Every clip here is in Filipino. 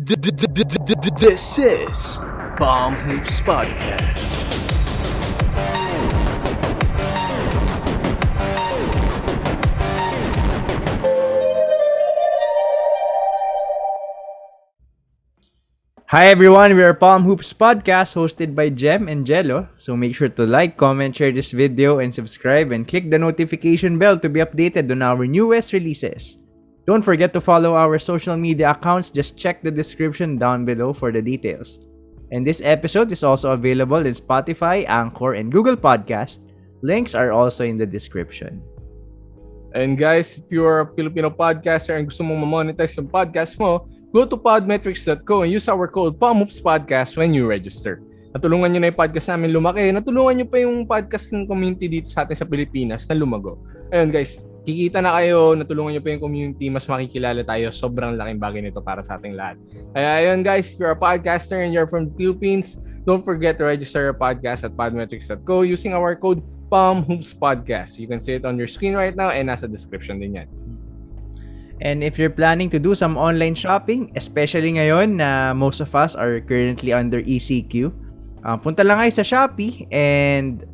This is Bomb Hoops Podcast. Hi everyone, we are Palm Hoops Podcast hosted by Jem and Jello. So make sure to like, comment, share this video, and subscribe and click the notification bell to be updated on our newest releases. Don't forget to follow our social media accounts, just check the description down below for the details. And this episode is also available in Spotify, Anchor, and Google Podcast. Links are also in the description. And guys, if you're a Filipino podcaster and gusto mong ma-monetize yung podcast mo, go to podmetrics.co and use our code PAMOVESPODCAST when you register. Natulungan nyo na yung podcast namin lumaki. Natulungan nyo pa yung podcast ng community dito sa atin sa Pilipinas na lumago. Ayun guys, kikita na kayo, natulungan nyo pa yung community, mas makikilala tayo. Sobrang laking bagay nito para sa ating lahat. Kaya ayun guys, if you're a podcaster and you're from Philippines, don't forget to register your podcast at podmetrics.co using our code PAMHOOPSPODCAST. You can see it on your screen right now and nasa description din yan. And if you're planning to do some online shopping, especially ngayon na most of us are currently under ECQ, uh, punta lang kayo sa Shopee and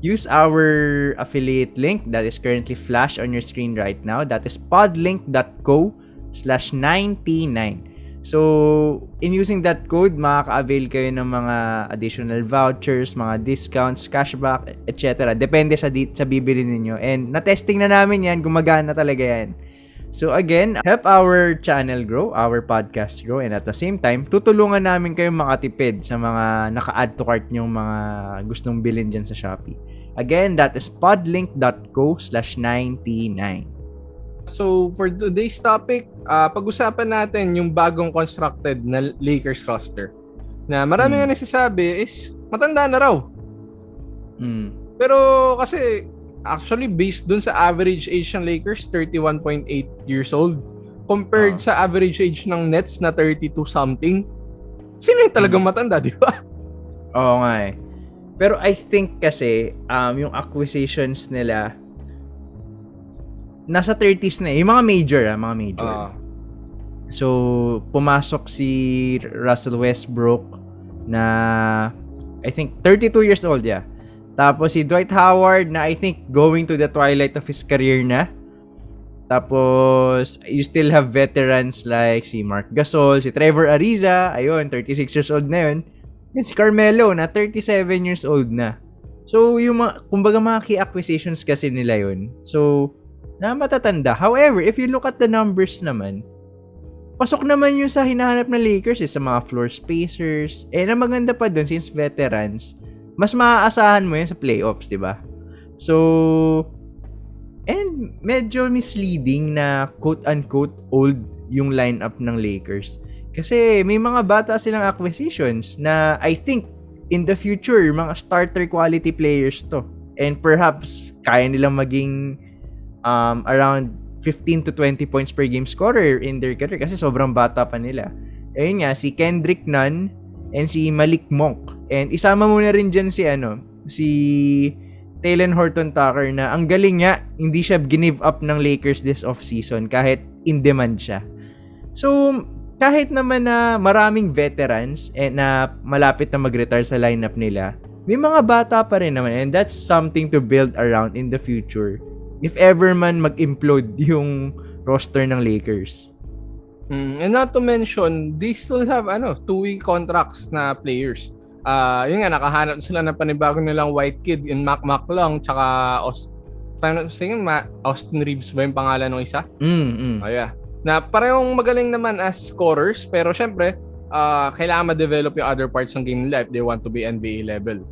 use our affiliate link that is currently flashed on your screen right now. That is podlink.co slash 99. So, in using that code, makaka-avail kayo ng mga additional vouchers, mga discounts, cashback, etc. Depende sa, di- sa bibili ninyo. And na-testing na namin yan, gumagana talaga yan. So again, help our channel grow, our podcast grow, and at the same time, tutulungan namin kayong makatipid sa mga naka-add to cart nyong mga gustong bilhin dyan sa Shopee. Again, that is podlink.co slash 99. So, for today's topic, uh, pag-usapan natin yung bagong constructed na Lakers roster. Na marami Hmm. nga nagsasabi is matanda na raw. Mm. Pero kasi actually based dun sa average age ng Lakers 31.8 years old compared Ah. sa average age ng Nets na 32 something. Sino yung talagang matanda, di ba? Oo nga eh. Pero I think kasi, um, yung acquisitions nila, nasa 30s na eh. Yung mga major ah, mga major. Ah. So, pumasok si Russell Westbrook na I think 32 years old, yeah. Tapos si Dwight Howard na I think going to the twilight of his career na. Tapos you still have veterans like si Mark Gasol, si Trevor Ariza, ayun, 36 years old na yun. And si Carmelo na 37 years old na. So, yung mga, kumbaga mga key acquisitions kasi nila yun. So, na matatanda. However, if you look at the numbers naman, pasok naman yung sa hinahanap ng Lakers eh, sa mga floor spacers. Eh, na maganda pa dun since veterans, mas maaasahan mo yun sa playoffs, di ba? So, and medyo misleading na quote-unquote old yung lineup ng Lakers. Kasi may mga bata silang acquisitions na I think in the future, mga starter quality players to. And perhaps kaya nilang maging um, around 15 to 20 points per game scorer in their career kasi sobrang bata pa nila. Ayun nga, si Kendrick Nunn and si Malik Monk. And isama mo na rin dyan si ano, si Talen Horton Tucker na ang galing niya, hindi siya give up ng Lakers this offseason kahit in demand siya. So, kahit naman na maraming veterans eh, na malapit na mag-retire sa lineup nila, may mga bata pa rin naman and that's something to build around in the future if ever man mag-implode yung roster ng Lakers. Mm, and not to mention, they still have ano, two-way contracts na players. Ah, yun nga nakahanap sila ng panibagong nilang white kid in Mac Mac lang tsaka Aust Austin, Austin Reeves ba yung pangalan ng isa? Mm, mm. Oh, yeah. Na parehong magaling naman as scorers, pero syempre, ah, kailangan ma-develop yung other parts ng game nila if they want to be NBA level.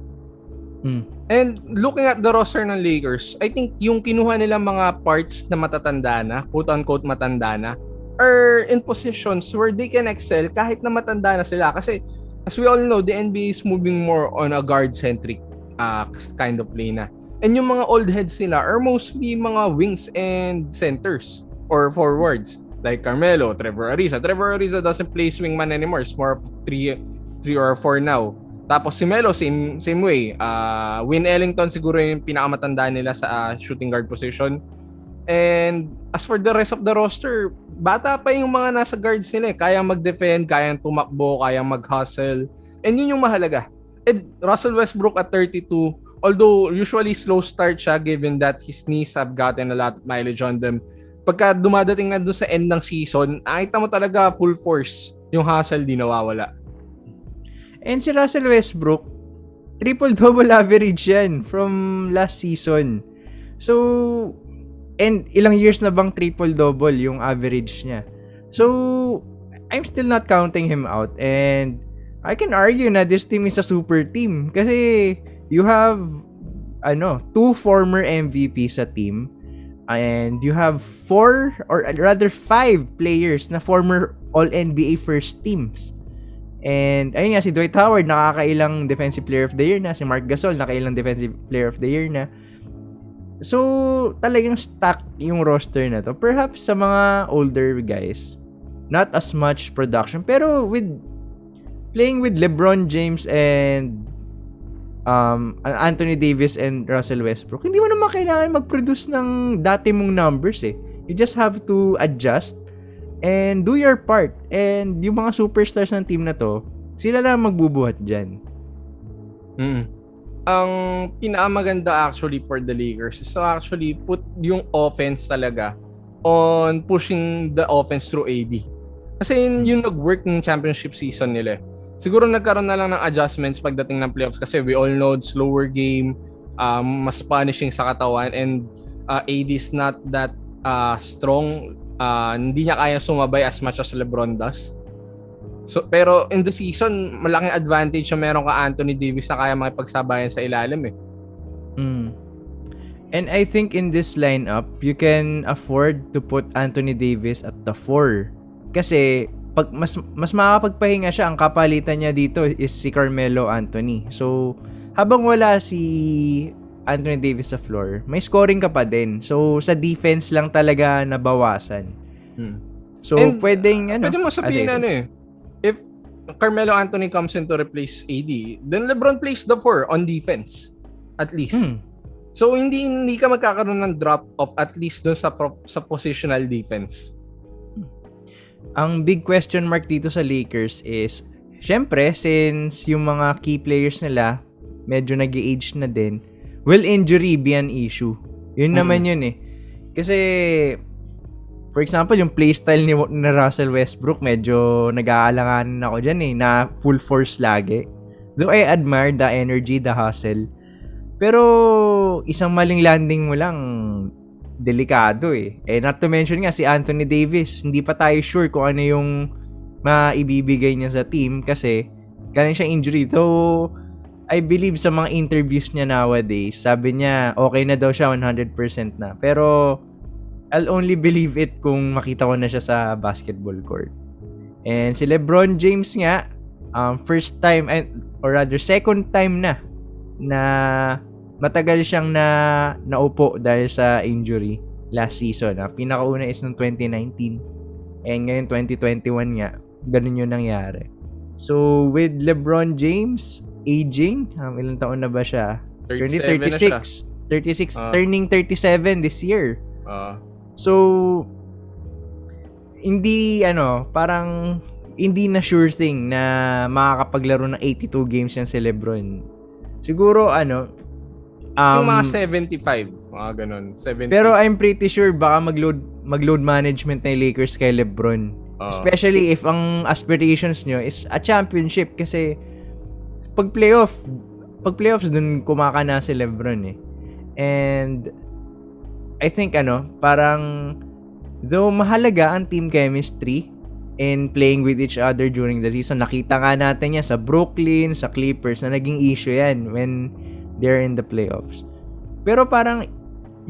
Mm. And looking at the roster ng Lakers, I think yung kinuha nilang mga parts na matatanda na, quote-unquote matanda na, are in positions where they can excel kahit na matanda na sila. Kasi as we all know, the NBA is moving more on a guard-centric uh, kind of play na. And yung mga old heads nila are mostly mga wings and centers or forwards. Like Carmelo, Trevor Ariza. Trevor Ariza doesn't play swingman anymore. It's more three, three or four now. Tapos si Melo, same, same way. Uh, Win Ellington siguro yung pinakamatanda nila sa uh, shooting guard position. And as for the rest of the roster, bata pa yung mga nasa guards nila eh. Kayang mag-defend, kayang tumakbo, kayang mag-hustle. And yun yung mahalaga. And Russell Westbrook at 32, although usually slow start siya given that his knees have gotten a lot of mileage on them, pagka dumadating na doon sa end ng season, nakita mo talaga full force yung hustle di nawawala. And si Russell Westbrook, triple-double average yan from last season. So, and ilang years na bang triple-double yung average niya. So, I'm still not counting him out. And I can argue na this team is a super team. Kasi you have, ano, two former MVP sa team. And you have four, or rather five players na former All-NBA first teams. And ayun nga si Dwight Howard nakakailang defensive player of the year na, si Mark Gasol nakailang defensive player of the year na. So, talagang stack yung roster na to. Perhaps sa mga older guys, not as much production pero with playing with LeBron James and um, Anthony Davis and Russell Westbrook, hindi mo naman kailangan mag-produce ng dati mong numbers eh. You just have to adjust and do your part. And yung mga superstars ng team na to, sila lang magbubuhat dyan. Mm. Ang pinakamaganda actually for the Lakers is to actually put yung offense talaga on pushing the offense through AD. Kasi yun yung nag-work ng championship season nila. Siguro nagkaroon na lang ng adjustments pagdating ng playoffs kasi we all know slower game, um, mas punishing sa katawan and uh, AD is not that uh, strong. Uh, hindi niya kaya sumabay as much as LeBron does. So, pero in the season, malaking advantage yung meron ka Anthony Davis na kaya makipagsabayan sa ilalim eh. Mm. And I think in this lineup, you can afford to put Anthony Davis at the 4. Kasi pag mas mas makakapagpahinga siya, ang kapalitan niya dito is si Carmelo Anthony. So, habang wala si Anthony Davis sa floor, may scoring ka pa din. So, sa defense lang talaga nabawasan. Hmm. So, And, pwedeng ano. Pwede mo sabihin ah, sige, ano eh, if Carmelo Anthony comes in to replace AD, then LeBron plays the 4 on defense. At least. Hmm. So, hindi hindi ka magkakaroon ng drop off at least dun sa, pro, sa positional defense. Ang big question mark dito sa Lakers is, syempre, since yung mga key players nila, medyo nag age na din, will injury be an issue? Yun Mm. naman yun eh. Kasi, for example, yung playstyle ni, ni Russell Westbrook, medyo nag-aalanganin ako dyan eh, na full force lagi. Though I admire the energy, the hustle. Pero, isang maling landing mo lang, delikado eh. Eh, not to mention nga si Anthony Davis, hindi pa tayo sure kung ano yung maibibigay niya sa team kasi galing siya injury. Though, I believe sa mga interviews niya nowadays, sabi niya okay na daw siya 100% na. Pero, I'll only believe it kung makita ko na siya sa basketball court. And si LeBron James nga, um, first time, or rather second time na na matagal siyang na naupo dahil sa injury last season. Ah. Pinakauna is noong 2019. And ngayon 2021 nga, ganun yung nangyari. So, with LeBron James aging, um, ilang taon na ba siya? 37 Currently na siya. 36. 36, Ah. turning 37 this year. Uh, So, hindi, ano, parang, hindi na sure thing na makakapaglaro ng 82 games yan si Lebron. Siguro, ano, um, yung mga 75, mga ganun. 70. pero I'm pretty sure baka mag-load, mag-load management na yung Lakers kay Lebron. uh, Especially if ang aspirations nyo is a championship kasi pag playoff, pag playoffs dun kumakana si Lebron eh. And I think ano, parang though mahalaga ang team chemistry in playing with each other during the season. Nakita nga natin yan sa Brooklyn, sa Clippers na naging issue yan when they're in the playoffs. Pero parang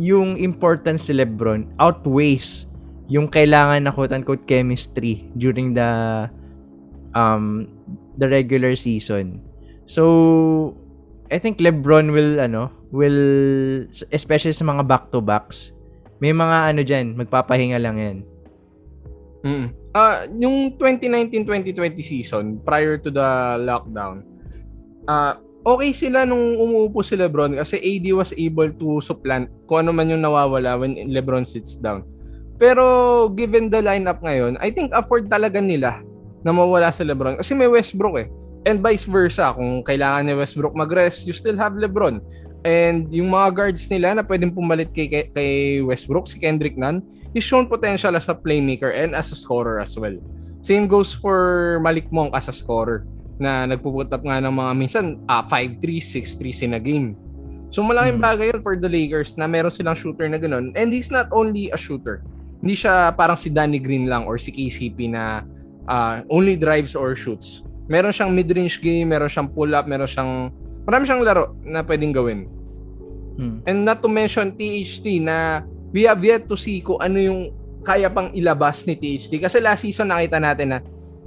yung importance si LeBron outweighs yung kailangan na quote-unquote chemistry during the um the regular season. So I think LeBron will ano, will especially sa mga back-to-backs. May mga ano diyan, magpapahinga lang 'yan. Mm. Ah, yung 2019-2020 season prior to the lockdown. Ah, okay sila nung umuupo si LeBron kasi AD was able to supplant kung ano man yung nawawala when LeBron sits down. Pero given the lineup ngayon, I think afford talaga nila na mawala si LeBron kasi may Westbrook eh. And vice versa, kung kailangan ni Westbrook mag-rest, you still have LeBron. And yung mga guards nila na pwedeng pumalit kay, kay, kay Westbrook, si Kendrick Nunn, he's shown potential as a playmaker and as a scorer as well. Same goes for Malik Monk as a scorer na nagpuput up nga ng mga minsan uh, 5-3, 6-3 sina game. So malaking bagay yun for the Lakers na meron silang shooter na ganun. And he's not only a shooter. Hindi siya parang si Danny Green lang or si KCP na uh, only drives or shoots. Meron siyang mid-range game, meron siyang pull-up, meron siyang marami siyang laro na pwedeng gawin. Hmm. And not to mention THT na we have yet to see kung ano yung kaya pang ilabas ni THT. Kasi last season nakita natin na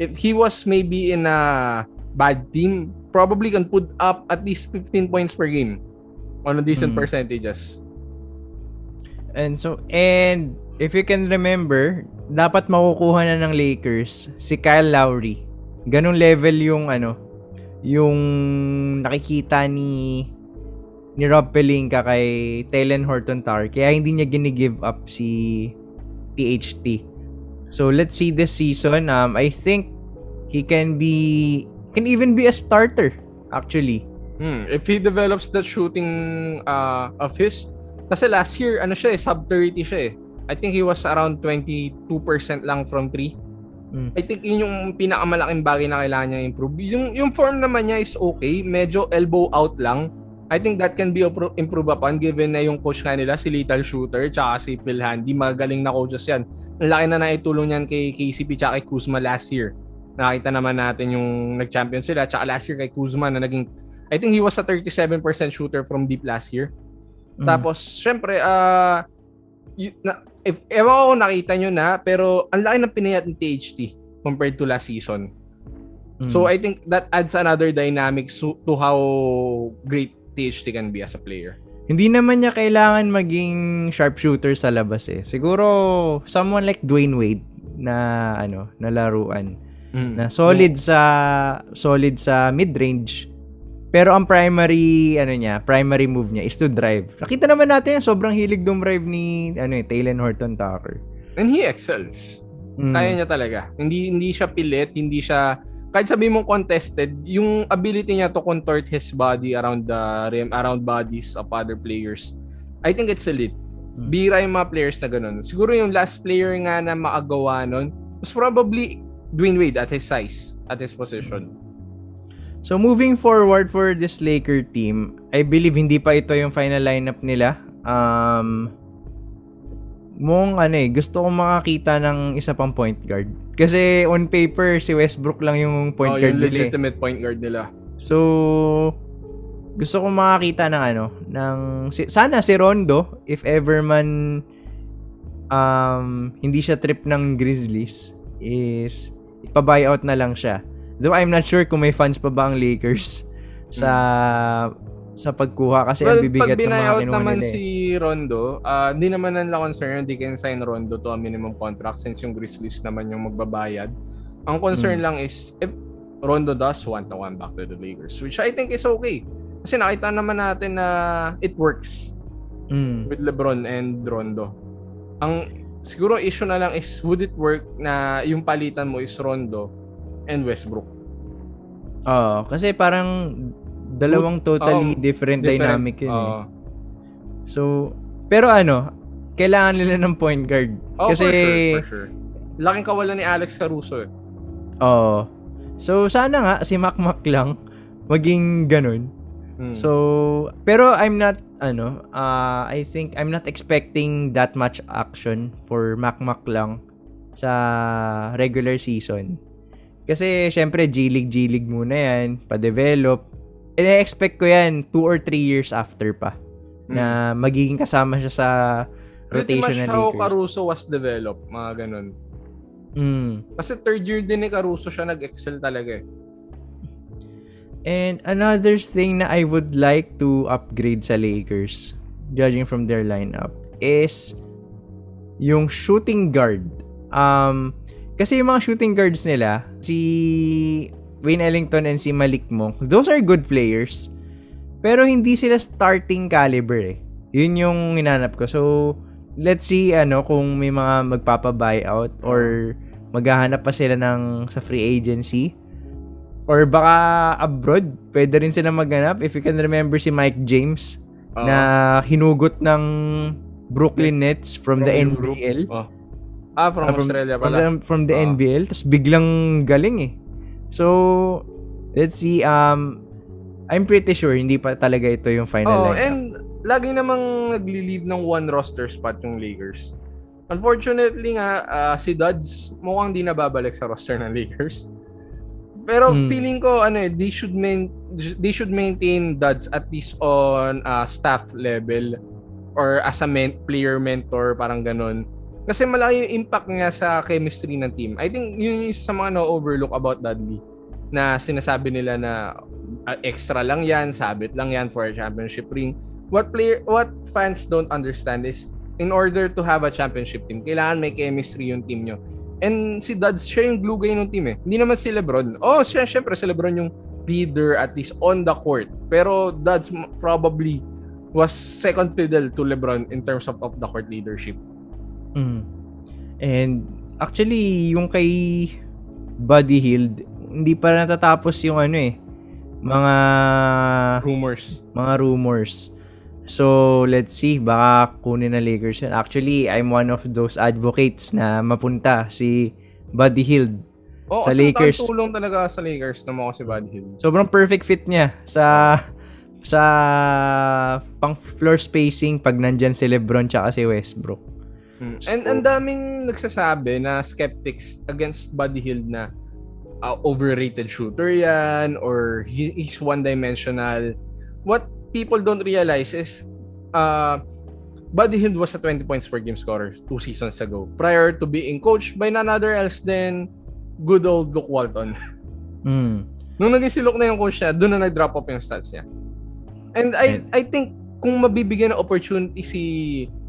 if he was maybe in a bad team, probably can put up at least 15 points per game on a decent hmm. percentages. And so, and if you can remember, dapat makukuha na ng Lakers si Kyle Lowry. Ganong level yung ano, yung nakikita ni ni Rob Pelinka kay Talen Horton Tower kaya hindi niya gini-give up si THT. So let's see this season um I think he can be can even be a starter actually. Hmm, if he develops that shooting uh, of his kasi last year ano siya eh sub 30 siya eh. I think he was around 22% lang from 3. Mm. I think yun yung pinakamalaking bagay na kailangan niya improve. Yung, yung form naman niya is okay. Medyo elbow out lang. I think that can be improve upon given na yung coach kanila, si Lethal Shooter, tsaka si Phil Handy. Magaling na coaches yan. Ang laki na naitulong niyan kay KCP tsaka kay Kuzma last year. Nakita naman natin yung nag-champion sila. Tsaka last year kay Kuzma na naging, I think he was a 37% shooter from deep last year. Mm. Tapos, syempre, uh, y- na, if ewan ko nakita nyo na, pero ang laki ng pinayat ng THT compared to last season. Mm. So I think that adds another dynamic to, to how great THT can be as a player. Hindi naman niya kailangan maging sharpshooter sa labas eh. Siguro someone like Dwayne Wade na ano, na laruan. Mm. Na solid mm. sa solid sa mid-range pero ang primary ano niya, primary move niya is to drive. Nakita naman natin sobrang hilig drive ni ano eh, Taylor Horton Tucker. And he excels. Mm. Kaya niya talaga. Hindi hindi siya pilit, hindi siya kahit sabi mong contested, yung ability niya to contort his body around the rim, around bodies of other players. I think it's elite. Mm. Bira yung mga players na ganun. Siguro yung last player nga na maagawa nun was probably Dwayne Wade at his size, at his position. So moving forward for this Laker team, I believe hindi pa ito yung final lineup nila. Um mong ano eh, gusto kong makakita ng isa pang point guard. Kasi on paper si Westbrook lang yung point oh, guard yung nila. Eh. legitimate point guard nila. So gusto kong makakita ng ano, ng si, sana si Rondo if ever man um hindi siya trip ng Grizzlies is ipa-buyout na lang siya. Though I'm not sure kung may fans pa ba ang Lakers sa hmm. sa pagkuha kasi well, ang bibigat ng mga kinuha naman nila. Eh. si Rondo, uh, hindi naman nila concern hindi can sign Rondo to a minimum contract since yung Grizzlies naman yung magbabayad. Ang concern hmm. lang is if Rondo does want to one back to the Lakers, which I think is okay. Kasi nakita naman natin na it works mm. with LeBron and Rondo. Ang siguro issue na lang is would it work na yung palitan mo is Rondo and Westbrook. Oo, kasi parang dalawang totally oh, different, different dynamic yun uh, eh. So, pero ano, kailangan nila ng point guard. Oh, kasi, for sure, for sure. Laking kawalan ni Alex Caruso eh. Oo. So, sana nga si Mac Mac lang maging ganun. Hmm. So, pero I'm not, ano, uh, I think I'm not expecting that much action for Mac Mac lang sa regular season. Kasi, syempre, G-League, G-League muna yan, pa-develop. I-expect ko yan 2 or 3 years after pa. Hmm. Na magiging kasama siya sa rotation Pretty much how Caruso was developed, mga ganun. Mm. Kasi third year din ni Caruso siya nag-excel talaga eh. And another thing na I would like to upgrade sa Lakers, judging from their lineup, is yung shooting guard. Um, kasi yung mga shooting guards nila, si Wayne Ellington and si Malik Monk, those are good players. Pero hindi sila starting caliber eh. Yun yung hinanap ko. So, let's see ano kung may mga magpapa-buyout or maghahanap pa sila ng sa free agency. Or baka abroad, pwede rin sila maghanap. If you can remember si Mike James Oo. na hinugot ng Brooklyn Nets. Nets, from, the Europe. NBL. Ah, from, Ah, from- Australia From pala. the, from the Ah. NBL. Tapos biglang galing eh. So, let's see. Um, I'm pretty sure hindi pa talaga ito yung final Oh, lineup. and lagi namang nagli-leave ng one roster spot yung Lakers. Unfortunately nga, ah, si Duds mukhang di nababalik sa roster ng Lakers. Pero Hmm. feeling ko ano eh, they should main they should maintain Duds at least on ah, staff level or as a men- player mentor parang ganun. Kasi malaki yung impact niya sa chemistry ng team. I think yun yung isa sa mga na-overlook about Dudley na sinasabi nila na ah, extra lang yan, sabit lang yan for a championship ring. What player what fans don't understand is in order to have a championship team, kailangan may chemistry yung team nyo. And si Duds, siya yung glue guy ng team eh. Hindi naman si Lebron. Oh, siya, syempre si Lebron yung leader at least on the court. Pero Duds probably was second fiddle to Lebron in terms of off the court leadership. Mm. And actually, yung kay Buddy Hield, hindi pa natatapos yung ano eh, mga Rumors. mga rumors. So, let's see, baka kunin na Lakers yun. Actually, I'm one of those advocates na mapunta si Buddy Hield. Oh, Sa Lakers. Lakers. tulong talaga sa Lakers na mo si Bud Hill. Sobrang perfect fit niya sa sa pang floor spacing pag nandyan si Lebron tsaka si Westbrook. Mm. And ang daming nagsasabi na skeptics against Buddy Hield na uh, overrated shooter yan or he, he's one-dimensional. What people don't realize is uh, Buddy Hield was a 20 points per game scorer two seasons ago prior to being coached by none other else than good old Luke Walton. Mm. Nung naging si Luke na yung coach niya, doon na nag-drop off yung stats niya. And I And- I think kung mabibigyan ng opportunity si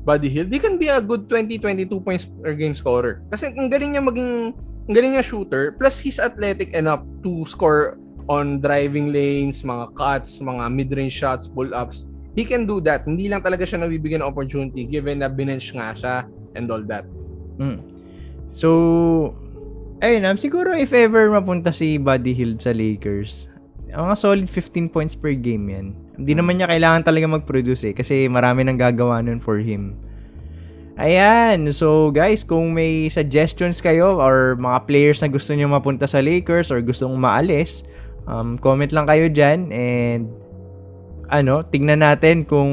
Buddy Hill, they can be a good 20-22 points per game scorer. Kasi ang galing niya maging ang galing niya shooter, plus he's athletic enough to score on driving lanes, mga cuts, mga mid-range shots, pull-ups. He can do that. Hindi lang talaga siya nabibigyan ng opportunity given na binench nga siya and all that. Mm. So, ayun, um, siguro if ever mapunta si Buddy Hield sa Lakers, mga solid 15 points per game yan. Hindi naman niya kailangan talaga mag-produce eh, kasi marami nang gagawa nun for him. Ayan, so guys, kung may suggestions kayo or mga players na gusto niyo mapunta sa Lakers or gusto mong maalis, um, comment lang kayo dyan and ano, tingnan natin kung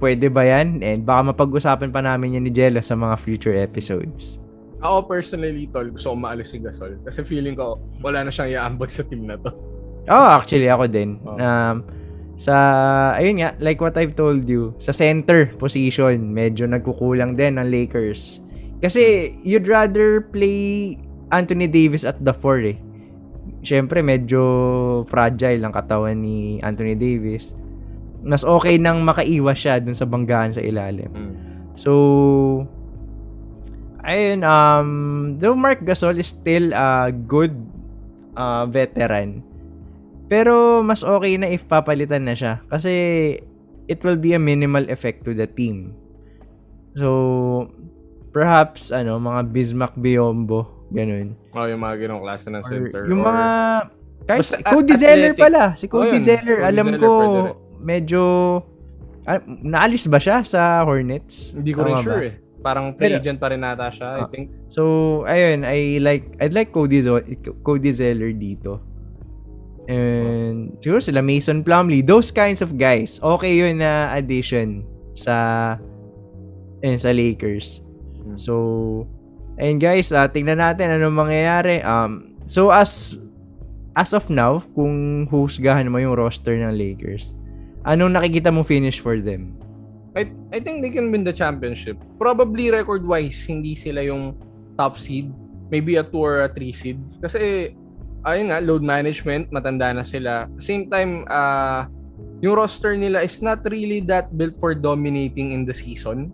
pwede ba yan and baka mapag-usapan pa namin yan ni Jello sa mga future episodes. Ako personally, tol, gusto ko maalis si Gasol. Kasi feeling ko, wala na siyang iaambag sa team na to. Oh, actually ako din. Oh. Um, sa ayun nga, like what I've told you, sa center position, medyo nagkukulang din ng Lakers. Kasi you'd rather play Anthony Davis at the 4 eh. Siyempre, medyo fragile ang katawan ni Anthony Davis. Mas okay nang makaiwas siya dun sa banggaan sa ilalim. Mm. So, ayun, um, though Mark Gasol is still a good uh, veteran, pero mas okay na if papalitan na siya. Kasi it will be a minimal effect to the team. So, perhaps, ano, mga Bismack Biombo, ganun. Oh, yung mga ganong klase ng Or center. yung or- mga, kahit Basta si Cody Zeller pala. Si Cody Oh, yun. Zeller, Cody alam Zeller ko, medyo, ah, naalis ba siya sa Hornets? Hindi ko rin ba? sure eh. Parang free Pero- agent pa rin nata siya, I Ah. think. So, ayun, I like, I'd like Cody, Zo- Cody Zeller dito. And, siguro sila Mason Plumlee, those kinds of guys, okay yun na addition sa, ayun, sa Lakers. Hmm. So, ayun guys, uh, tingnan natin anong mangyayari. Um, so, as, as of now, kung husgahan mo yung roster ng Lakers, anong nakikita mo finish for them? I, I think they can win the championship. Probably record-wise, hindi sila yung top seed. Maybe a 2 or a 3 seed. Kasi, ayun nga, load management, matanda na sila. Same time, uh, yung roster nila is not really that built for dominating in the season.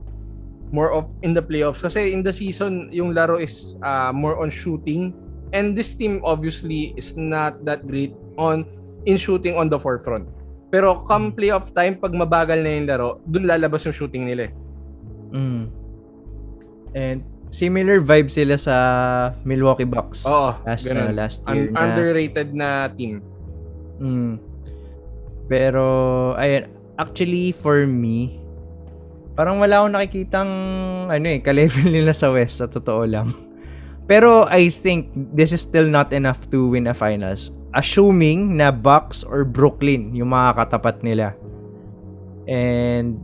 More of in the playoffs. Kasi in the season, yung laro is uh, more on shooting. And this team obviously is not that great on in shooting on the forefront. Pero come playoff time, pag mabagal na yung laro, dun lalabas yung shooting nila eh. Mm. And similar vibe sila sa Milwaukee Bucks. Oo, last, ganun. na, last year. Un- na, underrated na team. Mm. Pero, ayun, actually for me, parang wala akong nakikitang, ano eh, ka-level nila sa West, sa totoo lang. Pero I think this is still not enough to win a finals. Assuming na Bucks or Brooklyn yung mga katapat nila. And,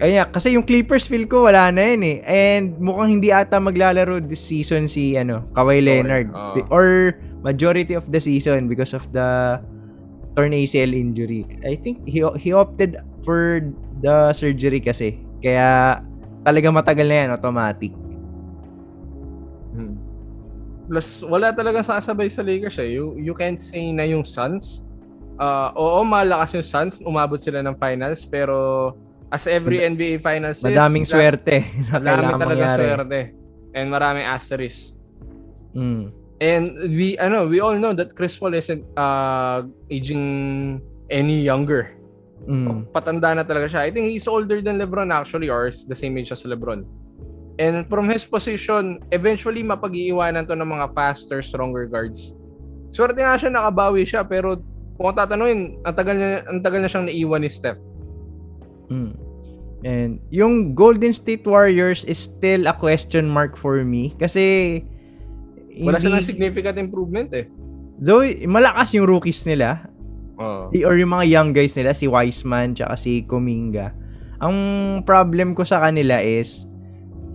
ayun, kasi yung Clippers feel ko wala na yun eh. And mukhang hindi ata maglalaro this season si, ano, Kawhi Leonard. Oo. Or majority of the season because of the torn ACL injury. I think he he opted for the surgery kasi. Kaya talaga matagal na yan, automatic. Hmm. Plus, wala talaga sasabay sa Lakers eh. You, you can't say na yung Suns, uh, oo, malakas yung Suns, umabot sila ng finals, pero as every NBA finals is, Madaming swerte na Madami talaga mangyari. swerte. And maraming asterisk. Mm. And we ano, we all know that Chris Paul isn't uh, aging any younger. Mm. Patanda na talaga siya. I think he's older than LeBron actually or is the same age as LeBron. And from his position, eventually mapag-iiwanan to ng mga faster, stronger guards. Swerte nga siya nakabawi siya pero kung tatanungin, ang tagal niya, ang tagal na siyang naiwan ni Steph. Mm. And yung Golden State Warriors is still a question mark for me kasi Wala hindi- silang significant improvement eh. Though, malakas yung rookies nila Oh. or yung mga young guys nila si Wiseman tsaka si Kuminga. Ang problem ko sa kanila is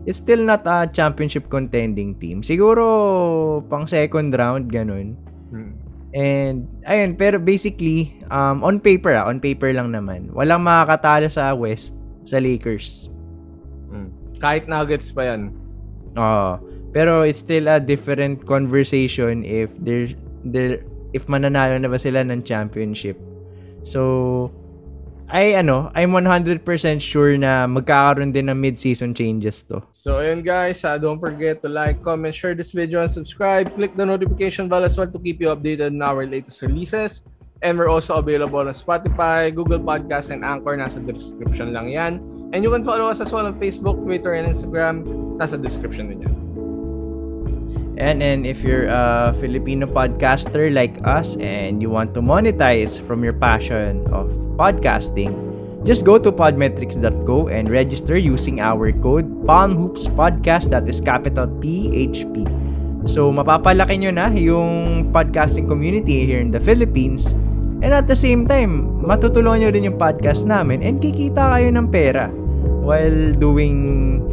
it's still not a championship contending team. Siguro pang second round ganun. Hmm. And ayun, pero basically um on paper ah, on paper lang naman. Walang makakatalo sa West sa Lakers. Hmm. Kahit Nuggets pa yan. Oo. pero it's still a different conversation if there's there if mananalo na ba sila ng championship. So ay ano, I'm 100% sure na magkakaroon din ng mid-season changes to. So ayun guys, uh, don't forget to like, comment, share this video, and subscribe. Click the notification bell as well to keep you updated on our latest releases. And we're also available on Spotify, Google Podcasts, and Anchor. Nasa description lang yan. And you can follow us as well on Facebook, Twitter, and Instagram. Nasa description din yan. And and if you're a Filipino podcaster like us and you want to monetize from your passion of podcasting, just go to podmetrics.co and register using our code PalmHoopsPodcast that is capital PHP. So mapapalaki nyo na yung podcasting community here in the Philippines and at the same time, matutulungan nyo din yung podcast namin and kikita kayo ng pera while doing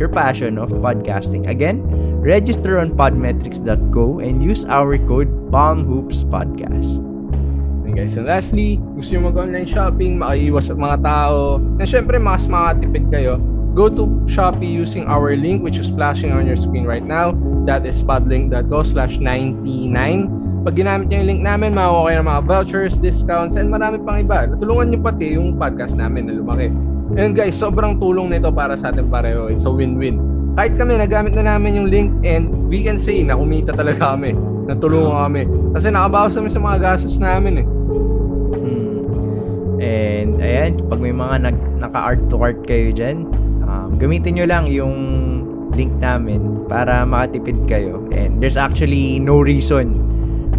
your passion of podcasting. Again, register on podmetrics.co and use our code PalmHoopsPodcast. And guys, and lastly, gusto nyo mag-online shopping, makaiwas sa mga tao, and syempre mas makatipid kayo, go to Shopee using our link which is flashing on your screen right now. That is podlink.co slash 99. Pag ginamit nyo yung link namin, makakuha ng mga vouchers, discounts, and marami pang iba. Natulungan nyo pati yung podcast namin na lumaki. And guys, sobrang tulong nito para sa atin pareho. It's a win-win. Kahit kami, nagamit na namin yung link and we can say na kumita talaga kami. Natulungan kami. Kasi nakabawas kami sa mga gastos namin eh. Hmm. And ayan, pag may mga nag, naka-art to cart kayo dyan, um, gamitin nyo lang yung link namin para makatipid kayo. And there's actually no reason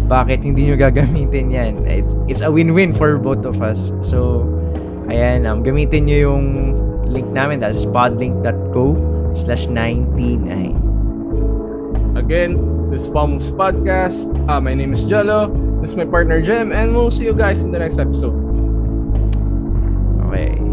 bakit hindi nyo gagamitin yan. It's, a win-win for both of us. So, ayan, um, gamitin nyo yung link namin. That's podlink.co slash 99. Again, this is Palmos Podcast. Uh, my name is Jello. This is my partner Jem, and we'll see you guys in the next episode. Okay.